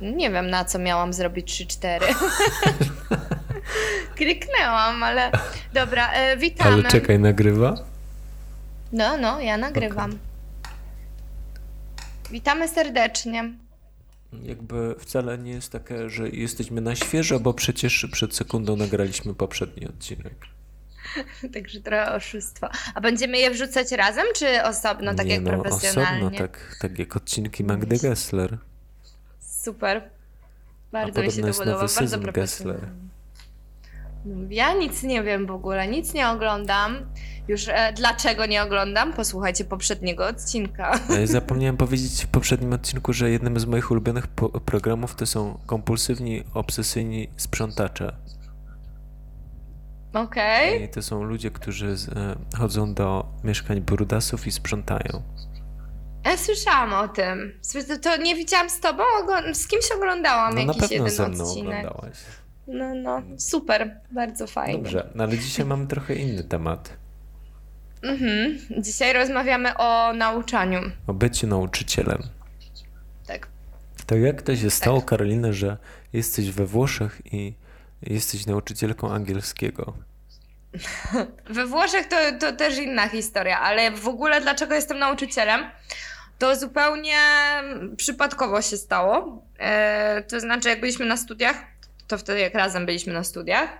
Nie wiem na co miałam zrobić 3-4. Kliknęłam, ale dobra, e, witamy. Ale czekaj, nagrywa? No, no, ja nagrywam. Okay. Witamy serdecznie. Jakby wcale nie jest takie, że jesteśmy na świeżo, bo przecież przed sekundą nagraliśmy poprzedni odcinek. Także trochę oszustwo. A będziemy je wrzucać razem, czy osobno, tak nie jak no, profesjonalnie? Osobno, tak, tak jak odcinki Magdy Gessler. Super. Bardzo mi się to podoba. Bardzo Gessler. Ja nic nie wiem w ogóle, nic nie oglądam. Już e, dlaczego nie oglądam? Posłuchajcie poprzedniego odcinka. Zapomniałem powiedzieć w poprzednim odcinku, że jednym z moich ulubionych programów to są kompulsywni, obsesyjni sprzątacze. Okej. Okay. I to są ludzie, którzy z, e, chodzą do mieszkań brudasów i sprzątają. Ja słyszałam o tym. To nie widziałam z tobą, z kimś oglądałam no, jakiś na pewno jeden ze mną odcinek. oglądałaś. No, no, super, bardzo fajnie. Dobrze, no ale dzisiaj mamy trochę inny temat. Mhm. Dzisiaj rozmawiamy o nauczaniu. O byciu nauczycielem. Tak. To jak to się stało, tak. Karolina, że jesteś we Włoszech i jesteś nauczycielką angielskiego? We Włoszech to, to też inna historia, ale w ogóle dlaczego jestem nauczycielem? To zupełnie przypadkowo się stało. E, to znaczy, jak byliśmy na studiach, to wtedy jak razem byliśmy na studiach,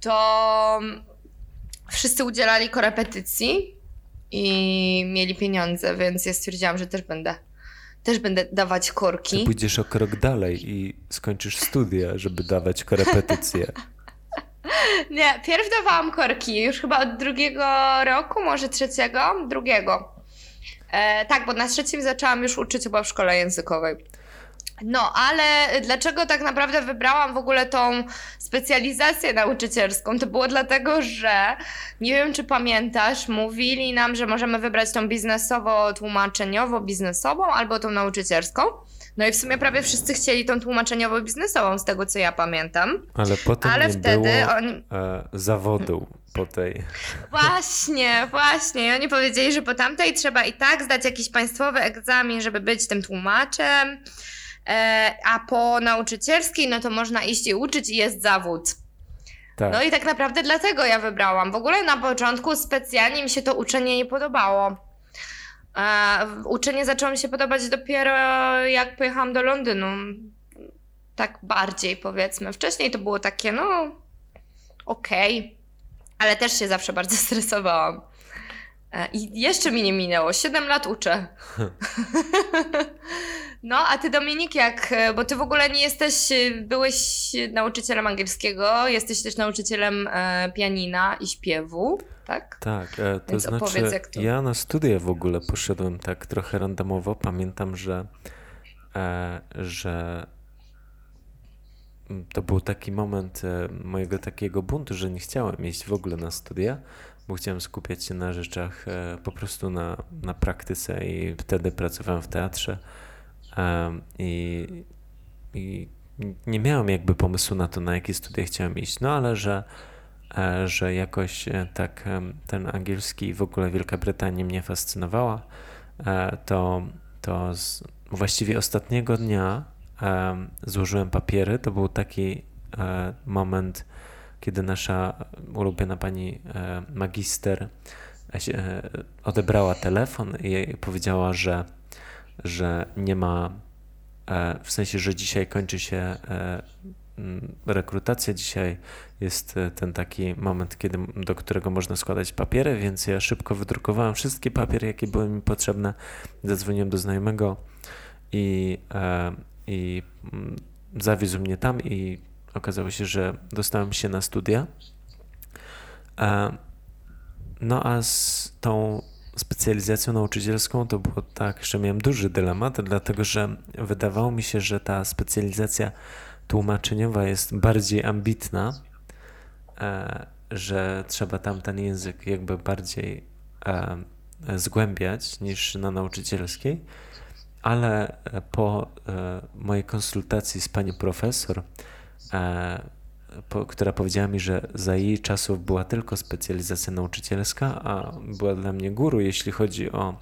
to wszyscy udzielali korepetycji i mieli pieniądze, więc ja stwierdziłam, że też będę też będę dawać korki. Ty pójdziesz o krok dalej i skończysz studia, żeby dawać korepetycje. Nie, pierw dawałam korki, już chyba od drugiego roku, może trzeciego, drugiego. E, tak, bo na trzecim zaczęłam już uczyć chyba w szkole językowej. No, ale dlaczego tak naprawdę wybrałam w ogóle tą specjalizację nauczycielską? To było dlatego, że nie wiem, czy pamiętasz, mówili nam, że możemy wybrać tą biznesowo-tłumaczeniowo-biznesową albo tą nauczycielską. No i w sumie prawie wszyscy chcieli tą tłumaczeniowo-biznesową, z tego co ja pamiętam. Ale potem Ale nie wtedy było oni... e, zawodu po tej. Właśnie, właśnie. I oni powiedzieli, że po tamtej trzeba i tak zdać jakiś państwowy egzamin, żeby być tym tłumaczem. E, a po nauczycielskiej, no to można iść i uczyć i jest zawód. Tak. No i tak naprawdę dlatego ja wybrałam. W ogóle na początku specjalnie mi się to uczenie nie podobało. Uczenie zaczęło mi się podobać dopiero jak pojechałam do Londynu. Tak bardziej powiedzmy. Wcześniej to było takie, no okej, okay. ale też się zawsze bardzo stresowałam. E, I jeszcze mi nie minęło. Siedem lat uczę. No, a ty Dominik, jak, e, bo ty w ogóle nie jesteś, e, byłeś nauczycielem angielskiego, jesteś też nauczycielem e, pianina i śpiewu, tak? Tak, e, to Więc znaczy to... ja na studia w ogóle poszedłem tak trochę randomowo. Pamiętam, że, e, że to był taki moment e, mojego takiego buntu, że nie chciałem iść w ogóle na studia, bo chciałem skupiać się na rzeczach po prostu na, na praktyce i wtedy pracowałem w teatrze i, i nie miałem jakby pomysłu na to, na jakie studia chciałem iść, no ale że, e, że jakoś e, tak ten angielski i w ogóle Wielka Brytania mnie fascynowała, e, to, to z właściwie ostatniego dnia złożyłem papiery. To był taki moment, kiedy nasza ulubiona pani magister odebrała telefon i powiedziała, że że nie ma, e, w sensie, że dzisiaj kończy się e, rekrutacja, dzisiaj jest e, ten taki moment, kiedy, do którego można składać papiery, więc ja szybko wydrukowałem wszystkie papiery, jakie były mi potrzebne, zadzwoniłem do znajomego i, i zawiózł mnie tam i okazało się, że dostałem się na studia. No a z tą specjalizacją nauczycielską to było tak, że miałem duży dylemat, dlatego że wydawało mi się, że ta specjalizacja tłumaczeniowa jest bardziej ambitna, e, że trzeba tam ten język jakby bardziej e, zgłębiać niż na nauczycielskiej, ale po e, mojej konsultacji z pani profesor po, która powiedziała mi, że za jej czasów była tylko specjalizacja nauczycielska, a była dla mnie guru, jeśli chodzi o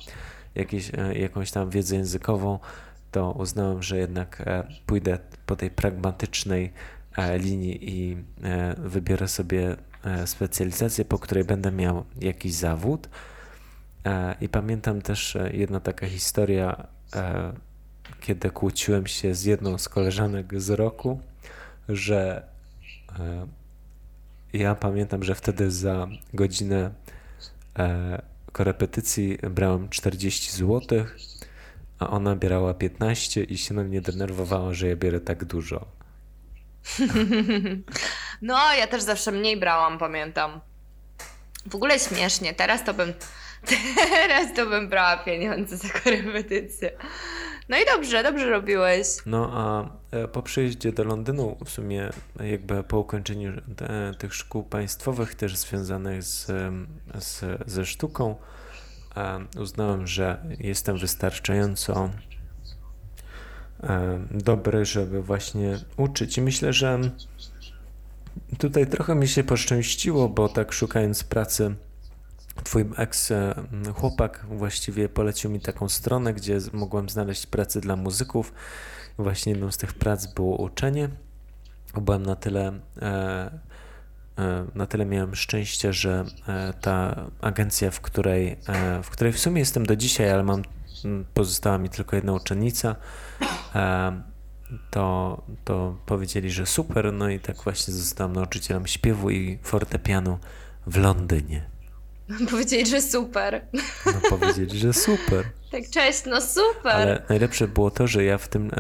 jakieś, e, jakąś tam wiedzę językową, to uznałem, że jednak e, pójdę po tej pragmatycznej e, linii i wybiorę sobie specjalizację, po której będę miał jakiś zawód. I pamiętam też jedna taka historia, kiedy kłóciłem się z jedną z koleżanek z roku, że ja pamiętam, że wtedy za godzinę korepetycji brałem 40 zł, a ona bierała 15 i się na mnie denerwowała, że ja bierę tak dużo. No, ja też zawsze mniej brałam, pamiętam. W ogóle śmiesznie. Teraz to bym teraz to bym brała pieniądze za korepetycję. No i dobrze, dobrze robiłeś. No a e, po przyjeździe do Londynu, w sumie jakby po ukończeniu te, tych szkół państwowych też związanych z, z, ze sztuką, uznałem, że jestem wystarczająco dobry, żeby właśnie uczyć. I myślę, że tutaj trochę mi się poszczęściło, bo tak szukając pracy, twój ex-chłopak właściwie polecił mi taką stronę, gdzie mogłem znaleźć pracę dla muzyków. Właśnie jedną z tych prac było uczenie. Byłem na tyle e, E, na tyle miałem szczęście, że e, ta agencja, w której, e, w której w sumie jestem do dzisiaj, ale mam, pozostała mi tylko jedna uczennica, to, to powiedzieli, że super, no i tak właśnie zostałem nauczycielem śpiewu i fortepianu w Londynie. Powiedzieli, że super. No powiedzieli, że super. Tak, cześć, no super. Ale najlepsze było to, że ja w tym,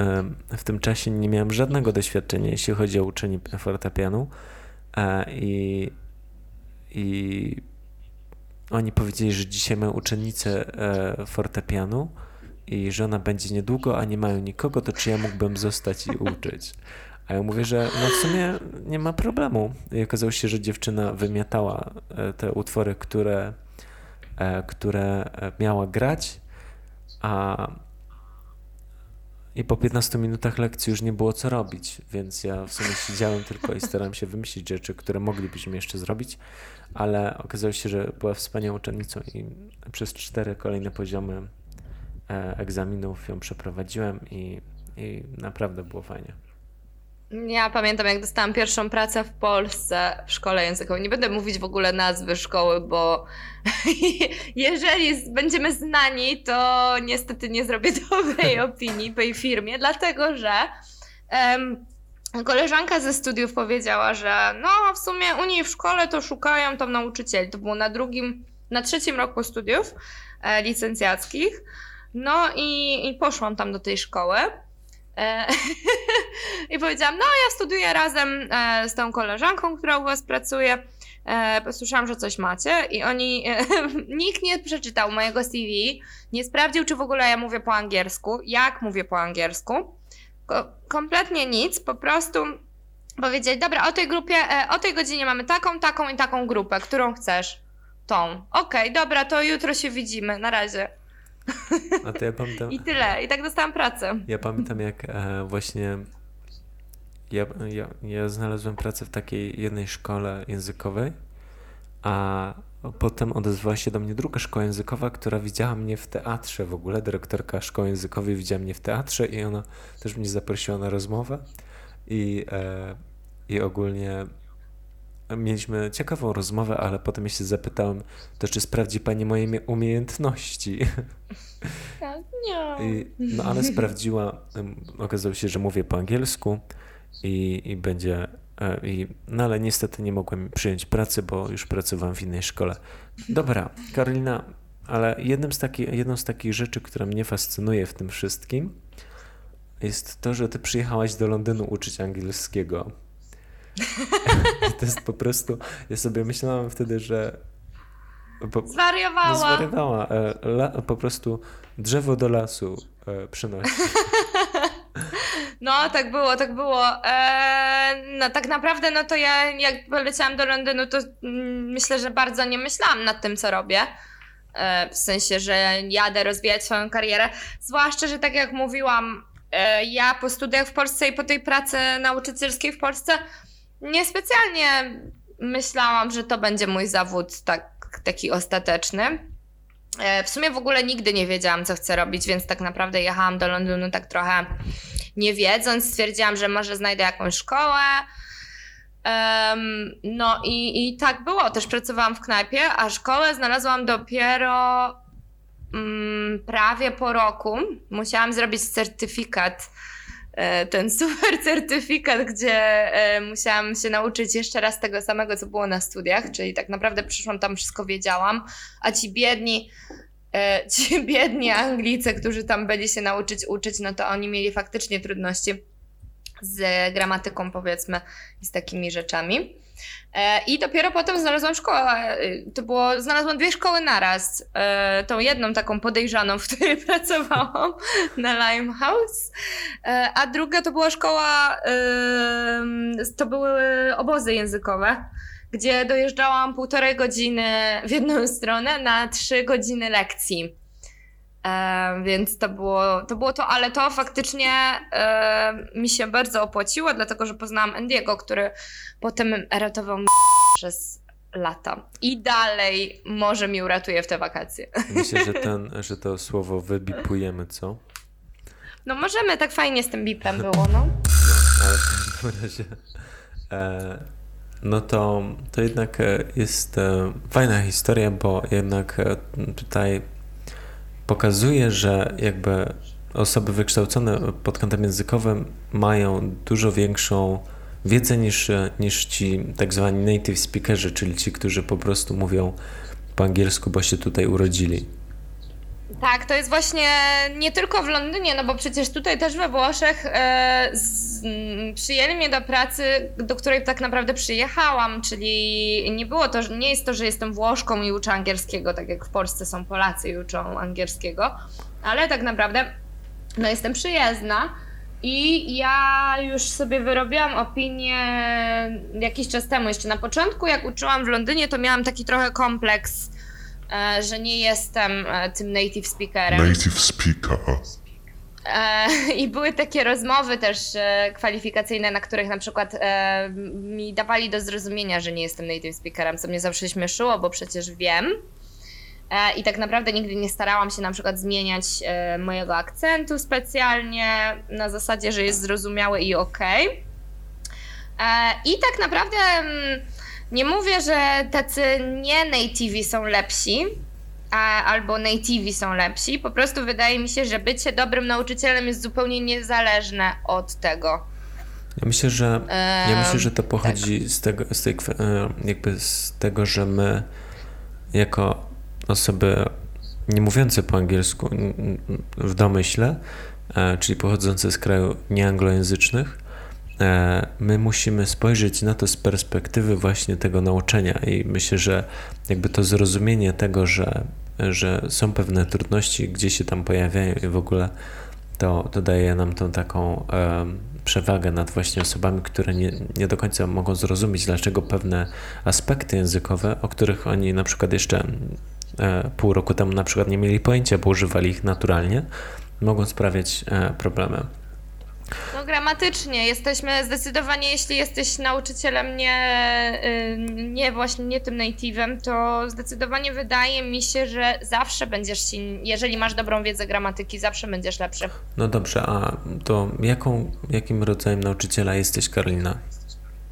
w tym czasie nie miałem żadnego doświadczenia, jeśli chodzi o uczenie fortepianu. E, I, i oni powiedzieli, że dzisiaj mają uczennicę e, fortepianu i że ona będzie niedługo, a nie mają nikogo, to czy ja mógłbym zostać i uczyć? A ja mówię, że no w sumie nie ma problemu. I okazało się, że dziewczyna wymiatała e, te utwory, które, które miała grać, a i po 15 minutach lekcji już nie było co robić, więc ja w sumie siedziałem tylko i starałem się wymyślić rzeczy, które moglibyśmy jeszcze zrobić, ale okazało się, że była wspaniałą uczennicą i przez cztery kolejne poziomy e, egzaminów ją przeprowadziłem i, i naprawdę było fajnie. Ja pamiętam, jak dostałam pierwszą pracę w Polsce w szkole językowej. Nie będę mówić w ogóle nazwy szkoły, bo jeżeli będziemy znani, to niestety nie zrobię dobrej opinii tej firmie, dlatego że um, koleżanka ze studiów powiedziała, że no w sumie u niej w szkole to szukają tam nauczycieli. To było na drugim, na trzecim roku studiów e, licencjackich. No i, i poszłam tam do tej szkoły. E, I powiedziałam, no ja studiuję razem e, z tą koleżanką, która u was pracuje. E, słyszałam, że coś macie i oni, nikt nie przeczytał mojego CV, nie sprawdził, czy w ogóle ja mówię po angielsku, jak mówię po angielsku. kompletnie nic, po prostu powiedzieli, dobra, o tej grupie, o tej godzinie mamy taką, taką i taką grupę, którą chcesz? Tą. Okej, okay, dobra, to jutro się widzimy, na razie. A to ja pamiętam... I tyle. I tak dostałam pracę. Ja pamiętam, jak e, właśnie ja, ja, ja znalazłem pracę w takiej jednej szkole językowej, a potem odezwała się do mnie druga szkoła językowa, która widziała mnie w teatrze w ogóle. Dyrektorka szkoły językowej widziała mnie w teatrze i ona też mnie zaprosiła na rozmowę. I, e, i ogólnie mieliśmy ciekawą rozmowę, ale potem się zapytałem, to czy sprawdzi pani moje umiejętności? Tak, nie. I, no ale sprawdziła, okazało się, że mówię po angielsku i, i będzie, e, i, no ale niestety nie mogłem przyjąć pracy, bo już pracowałem w innej szkole. Dobra, Karolina, ale jednym z taki, jedną z takich rzeczy, która mnie fascynuje w tym wszystkim, jest to, że ty przyjechałaś do Londynu uczyć angielskiego. to jest po prostu, ja sobie myślałam wtedy, że po, zwariowała. No, zwariowała. E, la, po prostu drzewo do lasu e, przynosi. No, tak było, tak było. Eee, no tak naprawdę, no to ja jak poleciałam do Londynu, to mm, myślę, że bardzo nie myślałam nad tym, co robię. Eee, w sensie, że jadę rozwijać swoją karierę. Zwłaszcza, że tak jak mówiłam, e, ja po studiach w Polsce i po tej pracy nauczycielskiej w Polsce niespecjalnie myślałam, że to będzie mój zawód tak, taki ostateczny. E, w sumie w ogóle nigdy nie wiedziałam, co chcę robić, więc tak naprawdę jechałam do Londynu tak trochę nie wiedząc. Stwierdziłam, że może znajdę jakąś szkołę. Um, no i, i tak było. Też pracowałam w knajpie, a szkołę znalazłam dopiero um, prawie po roku. Musiałam zrobić certyfikat ten super certyfikat, gdzie e, musiałam się nauczyć jeszcze raz tego samego, co było na studiach, czyli tak naprawdę przyszłam tam, wszystko wiedziałam, a ci biedni, e, ci biedni Anglicy, którzy tam byli się nauczyć uczyć, no to oni mieli faktycznie trudności z gramatyką, powiedzmy, i z takimi rzeczami. E, I dopiero potem znalazłam szkołę. E, to było, znalazłam dwie szkoły naraz. E, tą jedną taką podejrzaną, w której pracowałam na Limehouse, a druga to była szkoła, to były obozy językowe, gdzie dojeżdżałam półtorej godziny w jedną stronę na trzy godziny lekcji. E, więc to było, to było to, ale to faktycznie e, mi się bardzo opłaciło, dlatego że poznałam Andiego, który potem ratował mnie przez lata. I dalej może mi uratuje w te wakacje. Myślę, że, ten, że to słowo wybipujemy, co? No możemy, tak fajnie z tym bipem było, no. no ale w każdym razie... E, no to, to jednak jest e, fajna historia, bo jednak e, tutaj pokazuje, że jakby osoby wykształcone pod kątem językowym mają dużo większą wiedzę niż, niż ci tak zwani native speakerzy, czyli ci, którzy po prostu mówią po angielsku, bo się tutaj urodzili. Tak, to jest właśnie nie tylko w Londynie, no bo przecież tutaj też we Włoszech e, z, m, przyjęli mnie do pracy, do której tak naprawdę przyjechałam, czyli nie było to, nie jest to, że jestem Włoszką i uczę angielskiego, tak jak w Polsce są Polacy i uczą angielskiego, ale tak naprawdę no jestem przyjezdna i ja już sobie wyrobiłam opinię jakiś czas temu, jeszcze na początku, jak uczyłam w Londynie, to miałam taki trochę kompleks że nie jestem e, tym native speakerem. Native speaker. E, I były takie rozmowy też kwalifikacyjne, na których na przykład mi dawali do zrozumienia, że nie jestem native speakerem, co mnie zawsze śmieszyło, bo przecież wiem. I tak naprawdę nigdy nie starałam się na przykład zmieniać mojego akcentu specjalnie, na zasadzie, że jest zrozumiały i ok. I tak naprawdę mm, nie mówię, że tacy nie nativi są lepsi, a, albo nativi są lepsi. Po prostu wydaje mi się, że bycie dobrym nauczycielem jest zupełnie niezależne od tego. Ja myślę, że ja myślę, że to pochodzi tak. z tego, z tej, e, jakby z tego, że my jako osoby nie mówiące po angielsku w domyśle, e, czyli pochodzące z krajów nieanglojęzycznych, my musimy spojrzeć na to z perspektywy właśnie tego nauczenia i myślę, że jakby to zrozumienie tego, że, że są pewne trudności, gdzie się tam pojawiają i w ogóle to, to daje nam tą taką e, przewagę nad właśnie osobami, które nie, nie do końca mogą zrozumieć, dlaczego pewne aspekty językowe, o których oni na przykład jeszcze e, pół roku temu na przykład nie mieli pojęcia, bo używali ich naturalnie, mogą sprawiać e, problemy. No gramatycznie jesteśmy zdecydowanie, jeśli jesteś nauczycielem nie, y, nie właśnie nie tym native'em, to zdecydowanie wydaje mi się, że zawsze będziesz ci, jeżeli masz dobrą wiedzę gramatyki, zawsze będziesz lepszy. No dobrze, a to jaką, jakim rodzajem nauczyciela jesteś Karolina?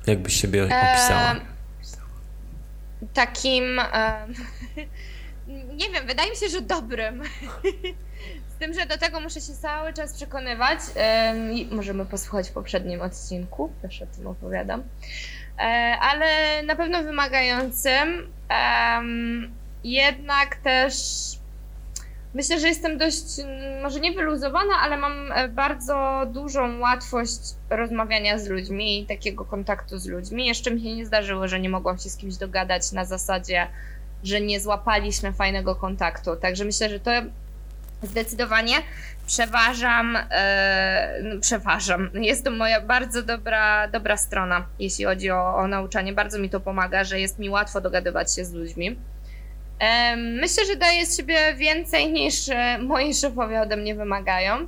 Jakbyś siebie opisała? E, takim e, nie wiem, wydaje mi się, że dobrym. tym, że do tego muszę się cały czas przekonywać. Możemy posłuchać w poprzednim odcinku, też o tym opowiadam. E, ale na pewno wymagającym. Jednak też myślę, że jestem dość, może nie wyluzowana, ale mam e, bardzo dużą łatwość rozmawiania z ludźmi i takiego kontaktu z ludźmi. Jeszcze mi się nie zdarzyło, że nie mogłam się z kimś dogadać na zasadzie, że nie złapaliśmy fajnego kontaktu. Także myślę, że to Zdecydowanie przeważam, no, przeważam. Jest to moja bardzo dobra, dobra strona, jeśli chodzi o, o nauczanie. Bardzo mi to pomaga, że jest mi łatwo dogadywać się z ludźmi. E, myślę, że daję z siebie więcej niż e, moi szefowie ode mnie wymagają.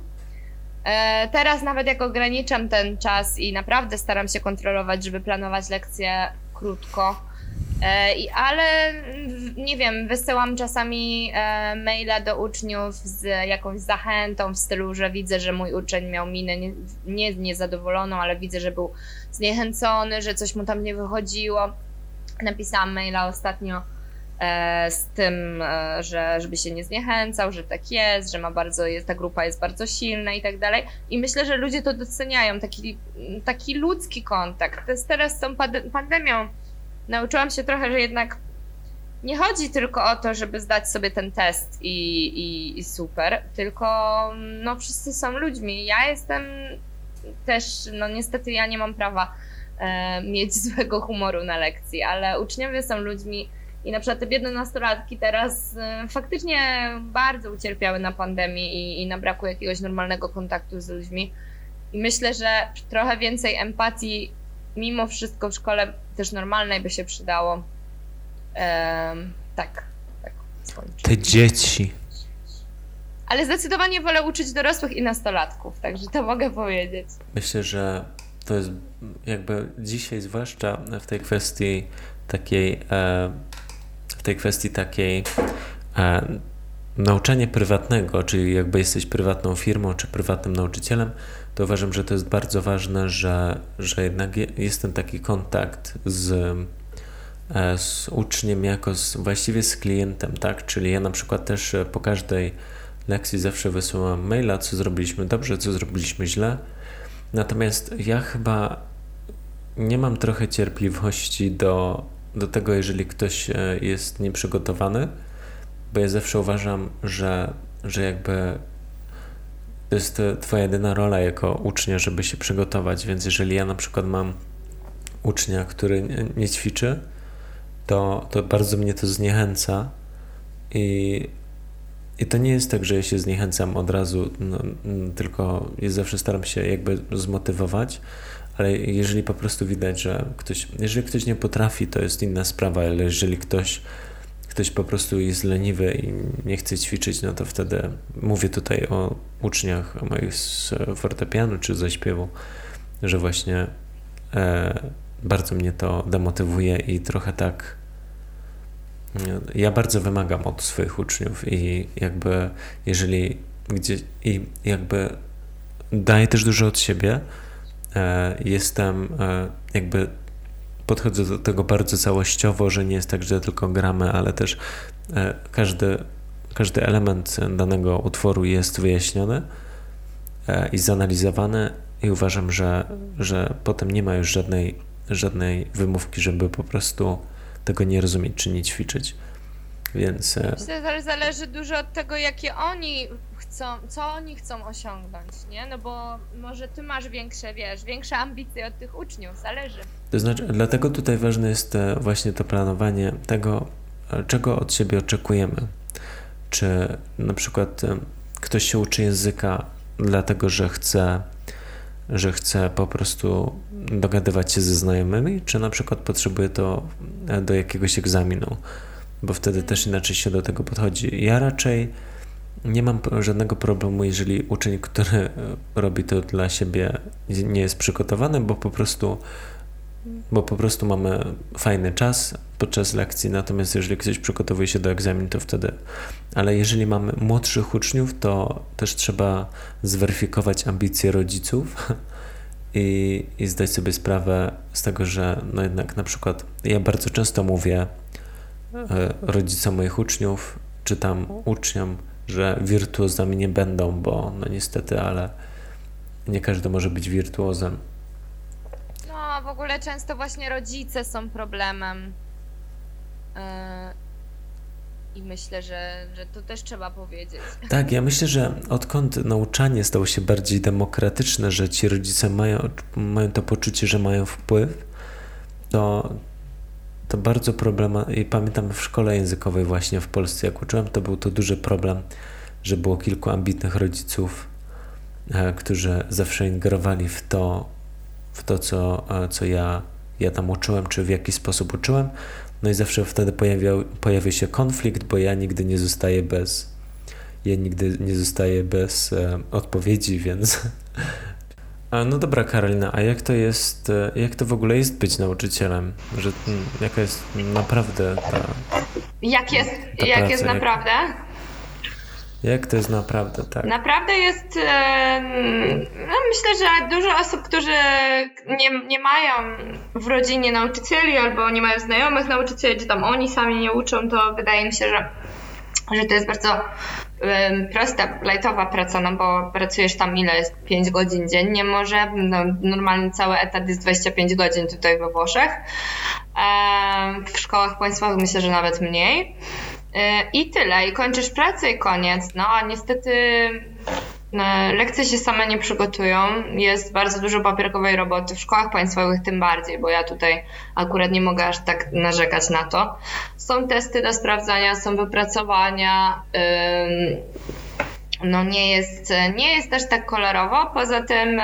E, teraz nawet jak ograniczam ten czas i naprawdę staram się kontrolować, żeby planować lekcje krótko, ale mm, nie wiem, wysyłam czasami e, maila do uczniów z jakąś zachętą w stylu, że widzę, że mój uczeń miał minę nie, nie niezadowoloną, ale widzę, że był zniechęcony, że coś mu tam nie wychodziło. Napisałam maila ostatnio e, z tym, e, że żeby się nie zniechęcał, że tak jest, że ma bardzo, jest, ta grupa jest bardzo silna i tak dalej. I myślę, że ludzie to doceniają, taki, taki ludzki kontakt. Teraz z tą pandemią nauczyłam się trochę, że jednak nie chodzi tylko o to, żeby zdać sobie ten test i, i, i super, tylko no wszyscy są ludźmi. Ja jestem też, no niestety ja nie mam prawa e, mieć złego humoru na lekcji, ale uczniowie są ludźmi i na przykład te biedne nastolatki teraz e, faktycznie bardzo ucierpiały na pandemii i, i na braku jakiegoś normalnego kontaktu z ludźmi. I myślę, że trochę więcej empatii mimo wszystko w szkole też normalnej by się przydało. Tak, tak. Te dzieci. Ale zdecydowanie wolę uczyć dorosłych i nastolatków, także to mogę powiedzieć. Myślę, że to jest jakby dzisiaj, zwłaszcza w tej kwestii takiej, e, w tej kwestii takiej e, nauczania prywatnego, czyli jakby jesteś prywatną firmą czy prywatnym nauczycielem, to uważam, że to jest bardzo ważne, że, że jednak jest ten taki kontakt z, e, z uczniem jako z, właściwie z klientem, tak? Czyli ja na przykład też e, po każdej lekcji zawsze wysyłam maila, co zrobiliśmy dobrze, co zrobiliśmy źle. Natomiast ja chyba nie mam trochę cierpliwości do, do tego, jeżeli ktoś e, jest nieprzygotowany, bo ja zawsze uważam, że, że jakby to jest Twoja jedyna rola jako ucznia, żeby się przygotować. Więc jeżeli ja na przykład mam ucznia, który nie, ćwiczy, to, to bardzo mnie to zniechęca. I, I to nie jest tak, że ja się zniechęcam od razu, no, tylko ja zawsze staram się jakby zmotywować. Ale jeżeli po prostu widać, że ktoś, jeżeli ktoś nie potrafi, to jest inna sprawa, ale jeżeli ktoś ktoś po prostu jest leniwy i nie chce ćwiczyć, no to wtedy mówię tutaj o uczniach moich z fortepianu czy ze śpiewu, że właśnie e, bardzo mnie to demotywuje i trochę tak ja bardzo wymagam od swoich uczniów i jakby jeżeli gdzie i jakby daję też dużo od siebie, e, jestem e, jakby podchodzę do tego bardzo całościowo, że nie jest tak, że tylko gramy, ale też e, każdy, każdy element danego utworu jest wyjaśniony e, i zanalizowany i uważam, że, że potem nie ma już żadnej, żadnej wymówki, żeby po prostu tego nie rozumieć czy nie ćwiczyć. Więc... E, Myślę, że zależy dużo od tego, jakie oni chcą, co oni chcą osiągnąć, nie? No bo może ty masz większe, wiesz, większe ambicje od tych uczniów, zależy. To znaczy, dlatego tutaj ważne jest e, właśnie to planowanie tego, e, czego od siebie oczekujemy. Czy na przykład ktoś się uczy języka dlatego, że chce, że chce po prostu dogadywać się ze znajomymi, czy na przykład potrzebuje to do jakiegoś egzaminu, bo wtedy też inaczej się do tego podchodzi. Ja raczej nie mam żadnego problemu, jeżeli uczeń, który robi to dla siebie, nie jest przygotowany, bo po prostu bo po prostu mamy fajny czas podczas lekcji, natomiast jeżeli ktoś przygotowuje się do egzaminu, to wtedy. Ale jeżeli mamy młodszych uczniów, to też trzeba zweryfikować ambicje rodziców i, i zdać sobie sprawę z tego, że no jednak na przykład ja bardzo często mówię e, rodzicom moich uczniów, czy tam uczniom, że wirtuozami nie będą, bo no niestety, ale nie każdy może być wirtuozem w ogóle często właśnie rodzice są problemem. E, I myślę, że, że to też trzeba powiedzieć. Tak, ja myślę, że odkąd nauczanie stało się bardziej demokratyczne, że ci rodzice mają, mają to poczucie, że mają wpływ, to, to bardzo problem. I pamiętam w szkole językowej, właśnie w Polsce, jak uczyłem, to był to duży problem, że było kilku ambitnych rodziców, e, którzy zawsze ingerowali w to, w to, co, co ja, ja tam uczyłem, czy w jaki sposób uczyłem. No i zawsze wtedy pojawiał, pojawia się konflikt, bo ja nigdy nie zostaję bez, ja nigdy nie zostaję bez e, odpowiedzi, więc. No dobra, Karolina, a jak to jest, e, jak to w ogóle jest być nauczycielem? Że, mm, jaka jest naprawdę ta. Jak jest, ta jak praca, jest naprawdę? Jak, jak to jest naprawdę, tak? Naprawdę jest. No myślę, że dużo osób, którzy nie, nie mają w rodzinie nauczycieli albo nie mają znajomych nauczycieli, czy tam oni sami nie uczą, to wydaje mi się, że, że to jest bardzo prosta, lightowa praca, no bo pracujesz tam ile jest? 5 godzin dziennie może, no, normalnie cały etat jest 25 godzin tutaj we Włoszech. W szkołach państwowych myślę, że nawet mniej. E, I tyle, i kończysz pracę i koniec. No a niestety lekcje się same nie przygotują. Jest bardzo dużo papierkowej roboty w szkołach państwowych, tym bardziej, bo ja tutaj akurat nie mogę aż tak narzekać na to. Są testy do sprawdzania, są wypracowania. No nie jest, nie jest też tak kolorowo. Poza tym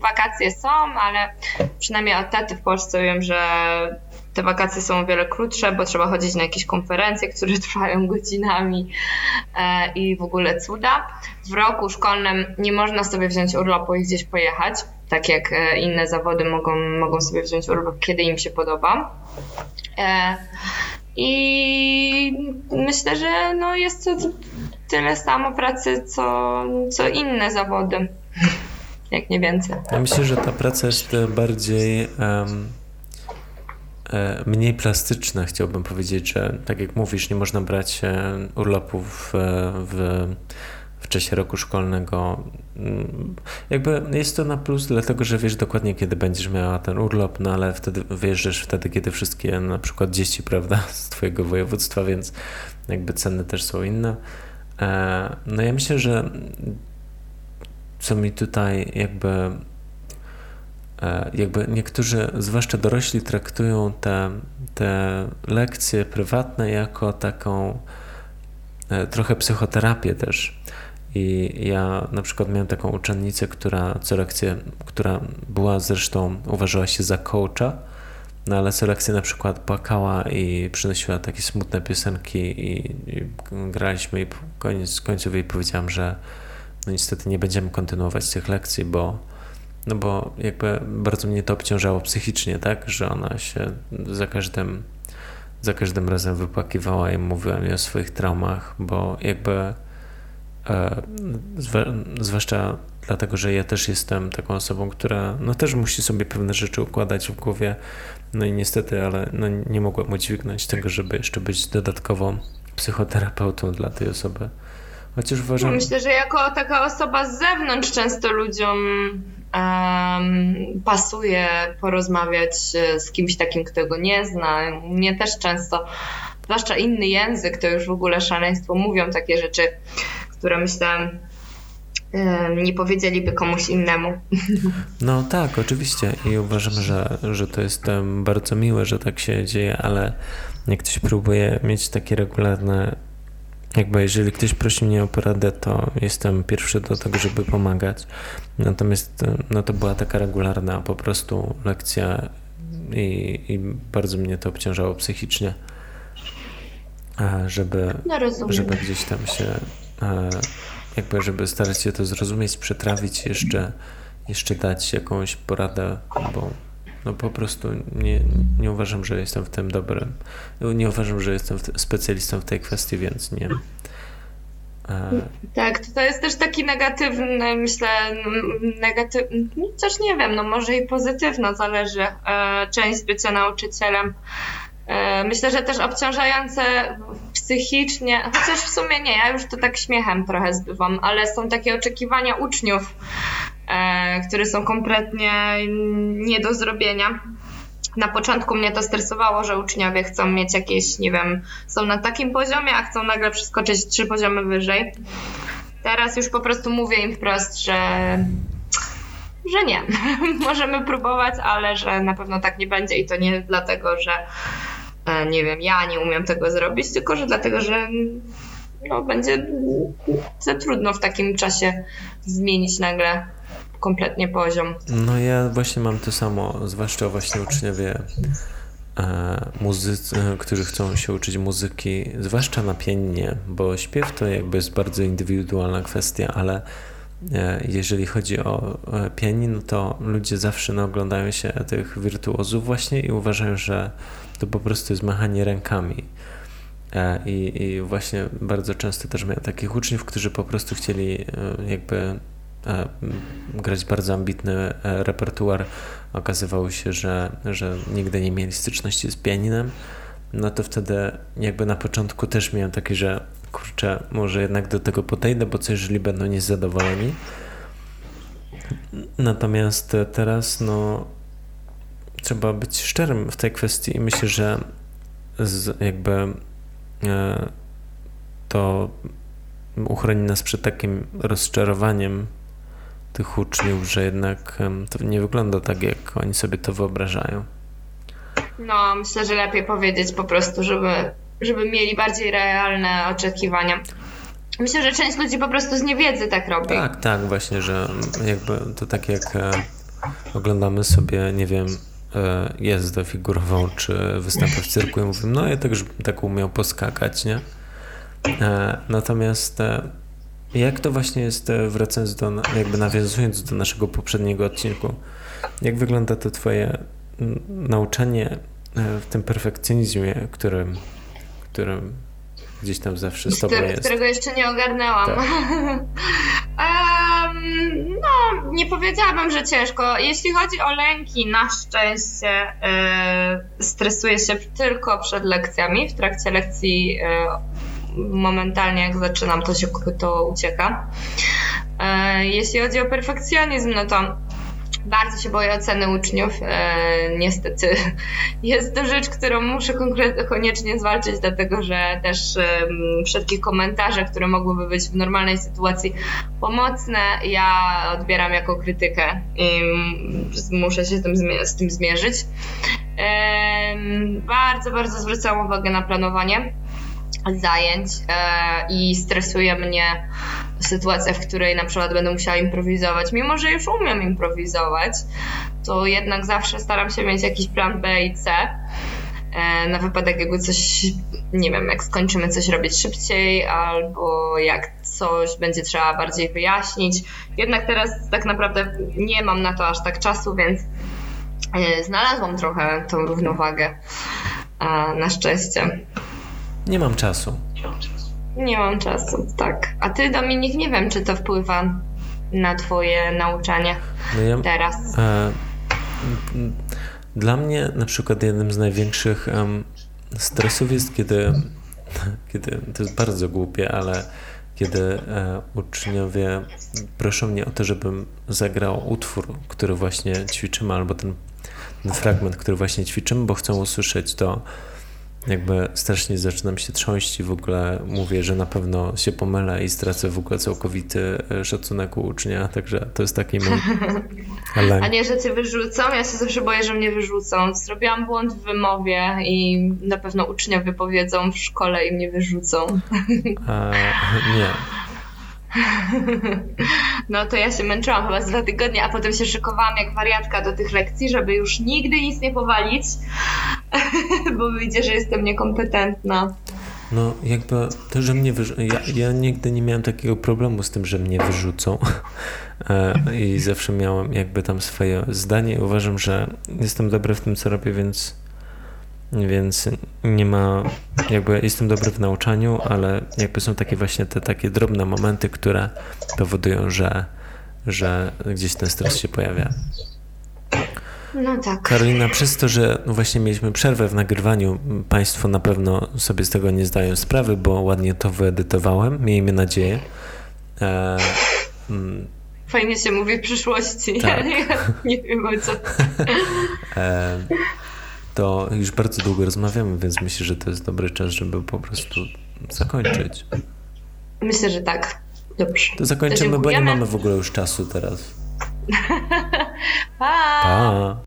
wakacje są, ale przynajmniej od taty w Polsce wiem, że te wakacje są o wiele krótsze, bo trzeba chodzić na jakieś konferencje, które trwają godzinami e, i w ogóle cuda. W roku szkolnym nie można sobie wziąć urlopu i gdzieś pojechać, tak jak e, inne zawody mogą, mogą sobie wziąć urlop, kiedy im się podoba. E, I myślę, że no jest to tyle samo pracy, co, co inne zawody, jak nie więcej. Ja myślę, że ta praca jest bardziej um mniej plastyczne, chciałbym powiedzieć, że tak jak mówisz, nie można brać e, urlopów w, w czasie roku szkolnego. Mm, jakby jest to na plus, dlatego że wiesz dokładnie, kiedy będziesz miała ten urlop, no ale wtedy wyjeżdżasz wtedy, kiedy wszystkie na przykład dzieci, prawda, z twojego województwa, więc jakby ceny też są inne. E, no ja myślę, że co mi tutaj jakby E, jakby niektórzy, zwłaszcza dorośli, traktują te, te lekcje prywatne jako taką e, trochę psychoterapię też. I ja na przykład miałem taką uczennicę, która co lekcję, która była zresztą, uważała się za coacha, no ale co lekcję na przykład płakała i przynosiła takie smutne piosenki i, i graliśmy i koniec końców jej powiedziałam, że no niestety nie będziemy kontynuować tych lekcji, bo no bo jakby bardzo mnie to obciążało psychicznie, tak, że ona się za każdym, za każdym razem wypłakiwała i mówiła mi o swoich traumach, bo jakby e, zwłaszcza dlatego, że ja też jestem taką osobą, która no też musi sobie pewne rzeczy układać w głowie, no i niestety, ale no nie mogłem udźwignąć tego, żeby jeszcze być dodatkowo psychoterapeutą dla tej osoby. Chociaż uważam... Myślę, że jako taka osoba z zewnątrz często ludziom um, pasuje porozmawiać e, z kimś takim, kto go nie zna. Mnie też często, zwłaszcza inny język, to już w ogóle szaleństwo, mówią takie rzeczy, które myślę nie powiedzieliby komuś innemu. No tak, oczywiście i uważam, że, że to jest bardzo miłe, że tak się dzieje, ale jak ktoś próbuje mieć takie regularne jakby jeżeli ktoś prosi mnie o poradę, to jestem pierwszy do tego, żeby pomagać. Natomiast e, no to była taka regularna po prostu lekcja i, i bardzo mnie to obciążało psychicznie, żeby, no żeby gdzieś tam się jakby, żeby starać się to zrozumieć, przetrawić jeszcze, jeszcze dać jakąś poradę, bo no po prostu nie, nie uważam, że jestem w tym dobrym. Nie uważam, że jestem specjalistą w tej kwestii, więc nie. E... Tak, to jest też taki negatywny, myślę, negatywny, coś nie wiem, no może i pozytywna, zależy, e, część bycia nauczycielem. E, myślę, że też obciążające psychicznie, chociaż w sumie nie, ja już to tak śmiechem trochę zbywam, ale są takie oczekiwania uczniów, które są kompletnie nie do zrobienia. Na początku mnie to stresowało, że uczniowie chcą mieć jakieś, nie wiem, są na takim poziomie, a chcą nagle przeskoczyć trzy poziomy wyżej. Teraz już po prostu mówię im wprost, że, że nie. Możemy próbować, ale że na pewno tak nie będzie i to nie dlatego, że e, nie wiem, ja nie umiem tego zrobić, tylko że dlatego, że no, będzie za trudno w takim czasie zmienić nagle kompletnie poziom. No ja właśnie mam to samo, zwłaszcza właśnie uczniowie e, muzycy, którzy chcą się uczyć muzyki, zwłaszcza na pianinie, bo śpiew to jakby jest bardzo indywidualna kwestia, ale jeżeli chodzi o pianin, to ludzie zawsze no, oglądają się tych wirtuozów właśnie i uważają, że to po prostu jest machanie rękami. I, I właśnie bardzo często też miałem takich uczniów, którzy po prostu chcieli jakby grać bardzo ambitny repertuar. Okazywało się, że, że nigdy nie mieli styczności z pianinem no to wtedy jakby na początku też miałem takie, że kurczę, może jednak do tego podejdę, bo co jeżeli będą niezadowoleni. Natomiast teraz no trzeba być szczerym w tej kwestii i myślę, że z, jakby e, to uchroni nas przed takim rozczarowaniem tych uczniów, że jednak to nie wygląda tak, jak oni sobie to wyobrażają. No, myślę, że lepiej powiedzieć po prostu, żeby, żeby mieli bardziej realne oczekiwania. Myślę, że część ludzi po prostu z niewiedzy tak robi. Tak, tak, właśnie, że jakby to tak jak e, oglądamy sobie, nie wiem, e, jazdę figurową czy występy w cyrku i mówimy, no ja też tak umiał poskakać, nie? E, natomiast jak to właśnie jest, wracając do, jakby nawiązując do naszego poprzedniego odcinku, jak wygląda to twoje nauczanie e, w tym perfekcjonizmie, którym, którym gdzieś tam zawsze z tobą jest. Którego jeszcze nie ogarnęłam. Tak. um, no, nie powiedziałabym, że ciężko. Jeśli chodzi o lęki, na szczęście y, stresuję się tylko przed lekcjami. W trakcie lekcji momentalnie jak zaczynam, to się to ucieka. Y, jeśli chodzi o perfekcjonizm, no to bardzo się boję oceny uczniów. E, niestety jest to rzecz, którą muszę koniecznie zwalczyć, dlatego że też e, wszelkie komentarze, które mogłyby być w normalnej sytuacji pomocne, ja odbieram jako krytykę i muszę się z tym, zmierzyć. E, bardzo, bardzo zwracam uwagę na planowanie zajęć e, i stresuje mnie sytuacja, w której na przykład będę musiała improwizować, mimo że już umiem improwizować, to jednak zawsze staram się mieć jakiś plan B i C e, na wypadek jakby coś, nie wiem, jak skończymy coś robić szybciej albo jak coś będzie trzeba bardziej wyjaśnić. Jednak teraz tak naprawdę nie mam na to aż tak czasu, więc e, znalazłam trochę tą równowagę na szczęście. Nie mam czasu. Nie mam czasu, tak. A ty, Dominik, nie wiem, czy to wpływa na twoje nauczanie no ja, teraz. E, dla mnie na przykład jednym z największych um, stresów jest, kiedy, kiedy, to jest bardzo głupie, ale kiedy e, uczniowie proszą mnie o to, żebym zagrał utwór, który właśnie ćwiczymy, albo ten, ten fragment, który właśnie ćwiczymy, bo chcą usłyszeć to jakby strasznie zaczynam się trząść i w ogóle mówię, że na pewno się pomylę i stracę w ogóle całkowity e, szacunek u ucznia, także to jest taki mój lęk. A nie, że cię wyrzucą? Ja się zawsze boję, że mnie wyrzucą. Zrobiłam błąd w wymowie i na pewno uczniowie powiedzą w szkole i mnie wyrzucą. A, nie. No to ja się męczyłam chyba z dwa tygodnie, a potem się szykowałam jak wariatka do tych lekcji, żeby już nigdy nic nie powalić, bo wyjdzie, że jestem niekompetentna. No, jakby to, że mnie wyrzucą. Ja, ja nigdy nie miałem takiego problemu z tym, że mnie wyrzucą. E, I zawsze miałem jakby tam swoje zdanie. Uważam, że jestem dobry w tym, co robię, więc więc nie ma, jakby jestem dobry w nauczaniu, ale jakby są takie właśnie te takie drobne momenty, które powodują, że, że gdzieś ten stres się pojawia. No tak. Karolina, przez to, że właśnie mieliśmy przerwę w nagrywaniu, Państwo na pewno sobie z tego nie zdają sprawy, bo ładnie to wyedytowałem, miejmy nadzieję. E, mm. Fajnie się mówi w przyszłości. Tak. Ja nie wiem o co. E, to już bardzo długo rozmawiamy, więc myślę, że to jest dobry czas, żeby po prostu zakończyć. Myślę, że tak. Dobrze. To zakończymy, bo nie mamy w ogóle już czasu teraz. pa! pa.